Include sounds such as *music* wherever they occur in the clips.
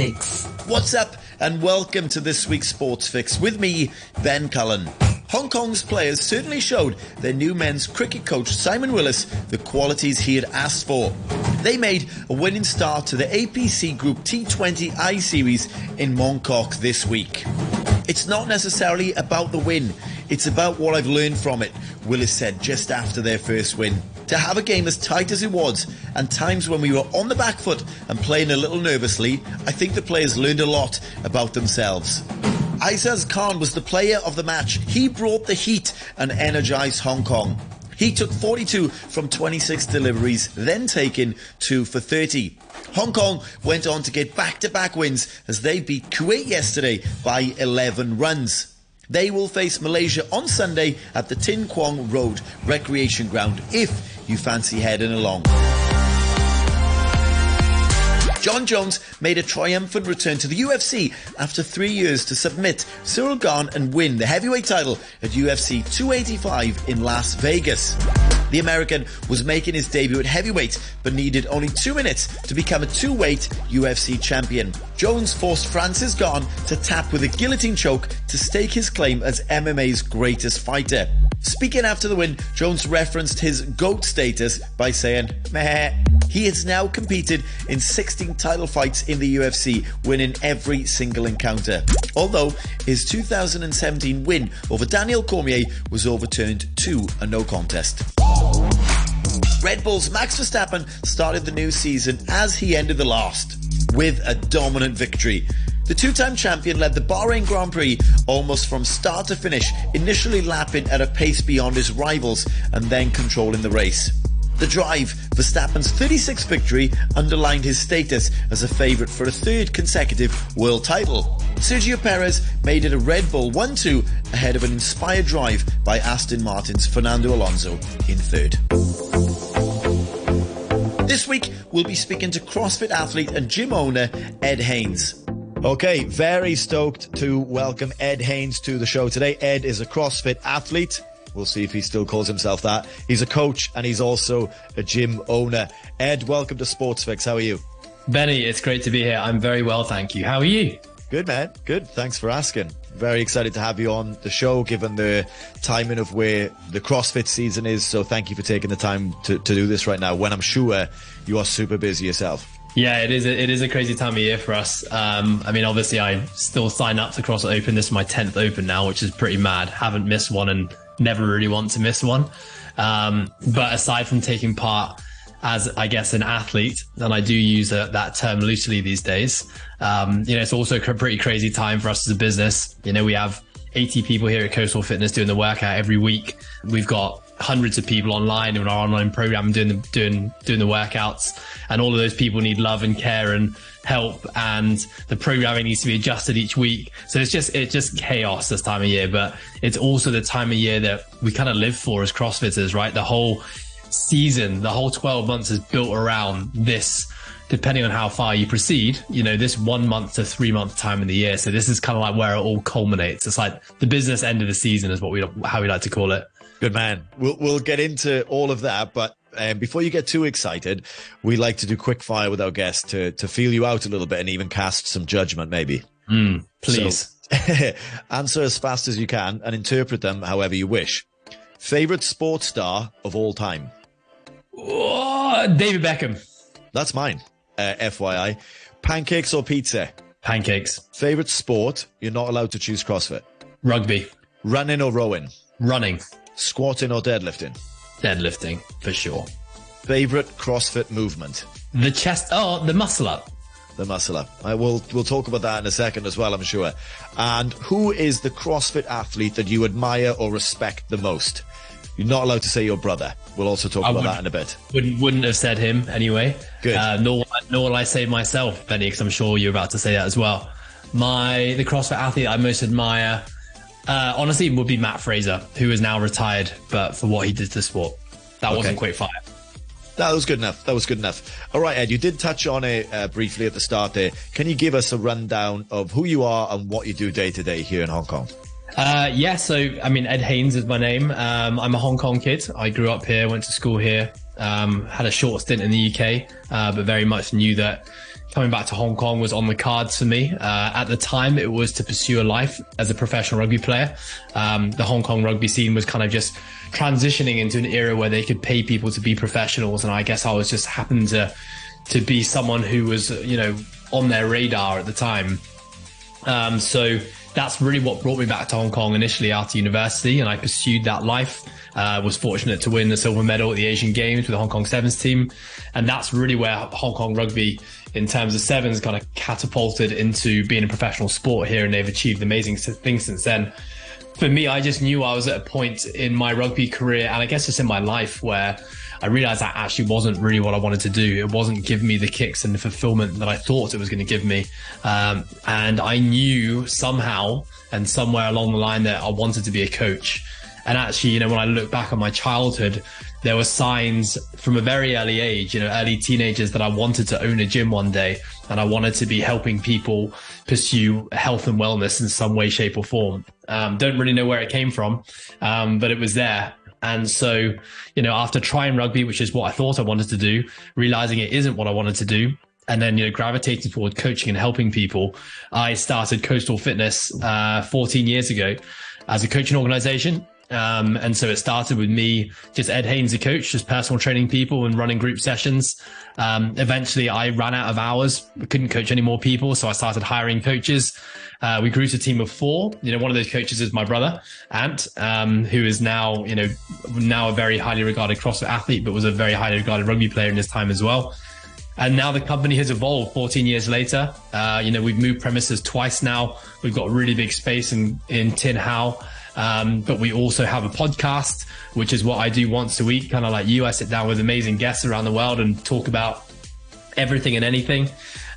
Fix. What's up, and welcome to this week's Sports Fix with me, Ben Cullen. Hong Kong's players certainly showed their new men's cricket coach Simon Willis the qualities he had asked for. They made a winning start to the APC Group T20 I Series in Mongkok this week. It's not necessarily about the win, it's about what I've learned from it, Willis said just after their first win. To have a game as tight as it was, and times when we were on the back foot and playing a little nervously, I think the players learned a lot about themselves. Aizaz Khan was the player of the match. He brought the heat and energised Hong Kong. He took 42 from 26 deliveries, then taken 2 for 30. Hong Kong went on to get back-to-back wins as they beat Kuwait yesterday by 11 runs. They will face Malaysia on Sunday at the Tin Kwong Road Recreation Ground if you fancy heading along. Jon Jones made a triumphant return to the UFC after three years to submit Ciryl Gane and win the heavyweight title at UFC 285 in Las Vegas. The American was making his debut at heavyweight, but needed only two minutes to become a two-weight UFC champion. Jones forced Francis Gane to tap with a guillotine choke to stake his claim as MMA's greatest fighter. Speaking after the win, Jones referenced his GOAT status by saying, meh. He has now competed in 16 title fights in the UFC, winning every single encounter. Although his 2017 win over Daniel Cormier was overturned to a no contest. Red Bull's Max Verstappen started the new season as he ended the last with a dominant victory. The two-time champion led the Bahrain Grand Prix almost from start to finish, initially lapping at a pace beyond his rivals and then controlling the race. The drive, Verstappen's 36th victory, underlined his status as a favourite for a third consecutive world title. Sergio Perez made it a Red Bull 1-2 ahead of an inspired drive by Aston Martin's Fernando Alonso in third. This week, we'll be speaking to CrossFit athlete and gym owner Ed Haynes. Okay, very stoked to welcome Ed Haynes to the show today. Ed is a CrossFit athlete. We'll see if he still calls himself that. He's a coach and he's also a gym owner. Ed, welcome to SportsFix. How are you? Benny, it's great to be here. I'm very well, thank you. How are you? Good, man. Good. Thanks for asking. Very excited to have you on the show, given the timing of where the CrossFit season is. So thank you for taking the time to, to do this right now when I'm sure you are super busy yourself. Yeah, it is. A, it is a crazy time of year for us. Um, I mean, obviously, I still sign up to CrossFit Open. This is my tenth Open now, which is pretty mad. Haven't missed one and never really want to miss one. Um, but aside from taking part as, I guess, an athlete, and I do use a, that term loosely these days, um, you know, it's also a pretty crazy time for us as a business. You know, we have 80 people here at Coastal Fitness doing the workout every week. We've got hundreds of people online in our online program doing the doing doing the workouts and all of those people need love and care and help and the programming needs to be adjusted each week so it's just it's just chaos this time of year but it's also the time of year that we kind of live for as crossfitters right the whole season the whole 12 months is built around this depending on how far you proceed, you know, this one month to three month time in the year. So this is kind of like where it all culminates. It's like the business end of the season is what we, how we like to call it. Good man. We'll, we'll get into all of that, but um, before you get too excited, we like to do quick fire with our guests to, to feel you out a little bit and even cast some judgment, maybe. Mm, please. So, *laughs* answer as fast as you can and interpret them however you wish. Favorite sports star of all time? Oh, David Beckham. That's mine uh, FYI. Pancakes or pizza? Pancakes. Favorite sport? You're not allowed to choose CrossFit. Rugby. Running or rowing? Running. Squatting or deadlifting? Deadlifting, for sure. Favorite CrossFit movement? The chest. Oh, the muscle up. The muscle up. I will. We'll talk about that in a second as well. I'm sure. And who is the CrossFit athlete that you admire or respect the most? You're not allowed to say your brother. We'll also talk I about that in a bit. Wouldn't wouldn't have said him anyway. Good. Uh, nor nor will I say myself, Benny, because I'm sure you're about to say that as well. My the CrossFit athlete I most admire, uh, honestly, would be Matt Fraser, who is now retired, but for what he did to sport, that okay. wasn't quick fire. That was good enough. That was good enough. All right, Ed, you did touch on it uh, briefly at the start there. Can you give us a rundown of who you are and what you do day to day here in Hong Kong? Uh, yeah, so I mean, Ed Haynes is my name. Um, I'm a Hong Kong kid. I grew up here, went to school here. Um, had a short stint in the UK, uh, but very much knew that coming back to Hong Kong was on the cards for me. Uh, at the time, it was to pursue a life as a professional rugby player. Um, the Hong Kong rugby scene was kind of just transitioning into an era where they could pay people to be professionals, and I guess I was just happened to to be someone who was, you know, on their radar at the time. Um, so that's really what brought me back to Hong Kong initially after university, and I pursued that life. Uh, was fortunate to win the silver medal at the Asian Games with the Hong Kong Sevens team, and that's really where Hong Kong rugby, in terms of sevens, kind of catapulted into being a professional sport here, and they've achieved amazing things since then. For me, I just knew I was at a point in my rugby career, and I guess just in my life, where I realized that actually wasn't really what I wanted to do. It wasn't giving me the kicks and the fulfillment that I thought it was going to give me. Um, and I knew somehow and somewhere along the line that I wanted to be a coach. And actually, you know, when I look back on my childhood, there were signs from a very early age, you know, early teenagers that I wanted to own a gym one day and I wanted to be helping people pursue health and wellness in some way, shape or form. Um, don't really know where it came from, um, but it was there. And so, you know, after trying rugby, which is what I thought I wanted to do, realizing it isn't what I wanted to do, and then you know gravitating toward coaching and helping people, I started Coastal Fitness uh, 14 years ago as a coaching organization. Um, and so it started with me, just Ed Haynes, the coach, just personal training people and running group sessions. Um, eventually, I ran out of hours, couldn't coach any more people, so I started hiring coaches. Uh, we grew to a team of four. You know, one of those coaches is my brother, Ant, um, who is now, you know, now a very highly regarded CrossFit athlete, but was a very highly regarded rugby player in his time as well. And now the company has evolved 14 years later. Uh, you know, we've moved premises twice now. We've got a really big space in, in Tin Hau. Um, but we also have a podcast, which is what I do once a week, kind of like you. I sit down with amazing guests around the world and talk about everything and anything.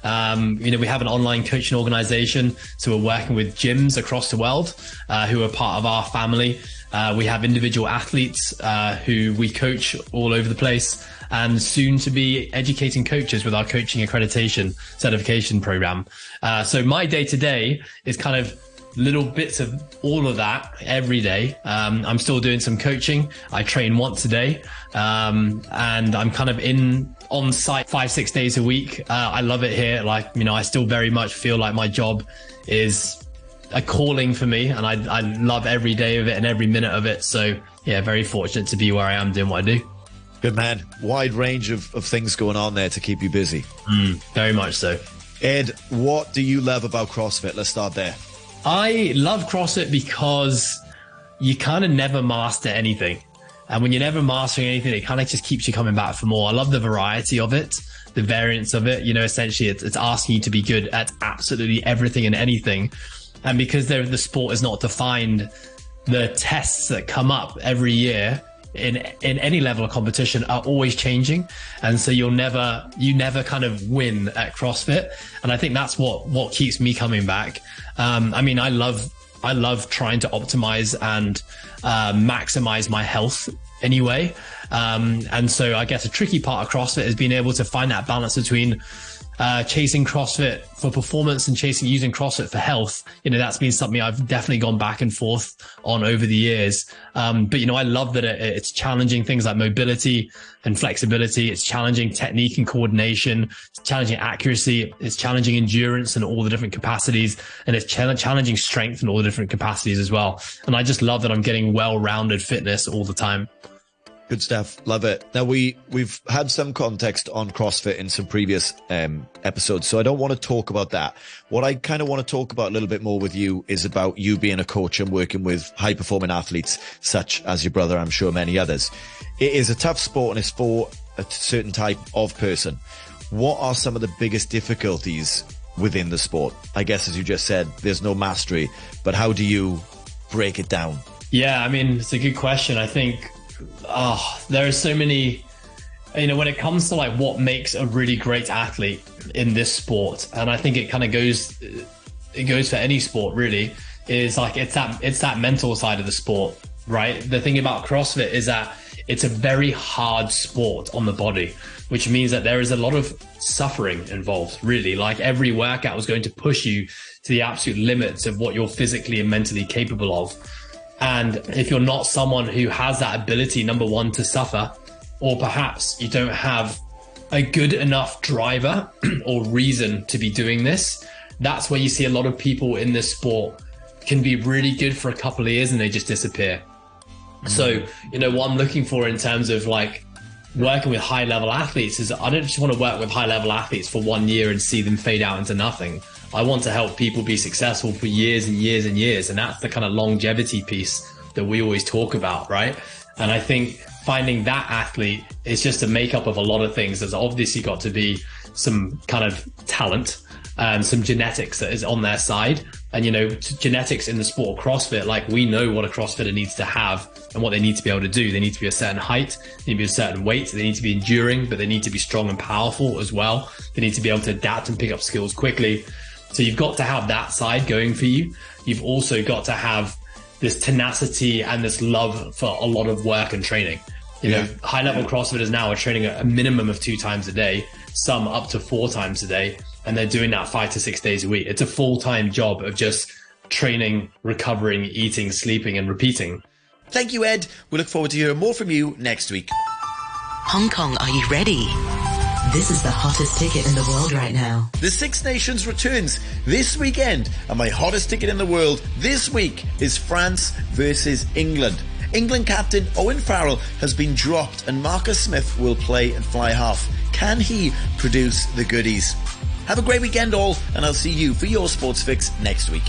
Um, you know, we have an online coaching organization, so we're working with gyms across the world uh, who are part of our family. Uh, we have individual athletes uh, who we coach all over the place, and soon to be educating coaches with our coaching accreditation certification program. Uh, so my day to day is kind of little bits of all of that every day. Um, I'm still doing some coaching. I train once a day, um, and I'm kind of in on site five, six days a week. Uh, I love it here. Like, you know, I still very much feel like my job is a calling for me and I, I love every day of it and every minute of it. So yeah, very fortunate to be where I am doing what I do. Good man. Wide range of, of things going on there to keep you busy. Mm, very much so. Ed, what do you love about CrossFit? Let's start there. I love CrossFit because you kind of never master anything. And when you're never mastering anything, it kind of just keeps you coming back for more. I love the variety of it, the variance of it. You know, essentially, it's, it's asking you to be good at absolutely everything and anything. And because the sport is not defined, the tests that come up every year in in any level of competition are always changing. And so you'll never you never kind of win at crossfit. And i think that's what what keeps me coming back. Um, i mean i love I love trying to optimize and uh, maximize my health anyway. Um, and so I guess a tricky part of CrossFit is being able to find that balance between uh, chasing CrossFit for performance and chasing using CrossFit for health. You know, that's been something I've definitely gone back and forth on over the years. Um, but you know, I love that it, it's challenging things like mobility and flexibility. It's challenging technique and coordination. It's challenging accuracy. It's challenging endurance and all the different capacities. And it's challenging strength and all the different capacities as well. And I just love that I'm getting well-rounded fitness all the time. Good stuff. Love it. Now we we've had some context on CrossFit in some previous um, episodes, so I don't want to talk about that. What I kind of want to talk about a little bit more with you is about you being a coach and working with high performing athletes such as your brother, I'm sure many others. It is a tough sport and it's for a certain type of person. What are some of the biggest difficulties within the sport? I guess as you just said, there's no mastery, but how do you break it down? Yeah, I mean, it's a good question. I think oh, there are so many. You know, when it comes to like what makes a really great athlete in this sport, and I think it kind of goes, it goes for any sport really. Is like it's that it's that mental side of the sport, right? The thing about CrossFit is that it's a very hard sport on the body, which means that there is a lot of suffering involved, really. Like every workout is going to push you to the absolute limits of what you're physically and mentally capable of. And if you're not someone who has that ability, number one, to suffer, or perhaps you don't have a good enough driver *clears throat* or reason to be doing this, that's where you see a lot of people in this sport can be really good for a couple of years and they just disappear. Mm-hmm. So, you know, what I'm looking for in terms of like working with high level athletes is I don't just want to work with high level athletes for one year and see them fade out into nothing. I want to help people be successful for years and years and years. And that's the kind of longevity piece that we always talk about, right? And I think finding that athlete is just a makeup of a lot of things. There's obviously got to be some kind of talent and some genetics that is on their side. And, you know, genetics in the sport of CrossFit, like we know what a CrossFitter needs to have and what they need to be able to do. They need to be a certain height, they need to be a certain weight, they need to be enduring, but they need to be strong and powerful as well. They need to be able to adapt and pick up skills quickly. So you've got to have that side going for you. You've also got to have this tenacity and this love for a lot of work and training. You yeah. know, high level CrossFitters now are training a minimum of two times a day, some up to four times a day and they're doing that five to six days a week. It's a full time job of just training, recovering, eating, sleeping, and repeating. Thank you, Ed. We look forward to hearing more from you next week. Hong Kong, are you ready? This is the hottest ticket in the world right now. The Six Nations returns this weekend, and my hottest ticket in the world this week is France versus England. England captain Owen Farrell has been dropped, and Marcus Smith will play and fly half. Can he produce the goodies? Have a great weekend, all, and I'll see you for your sports fix next week.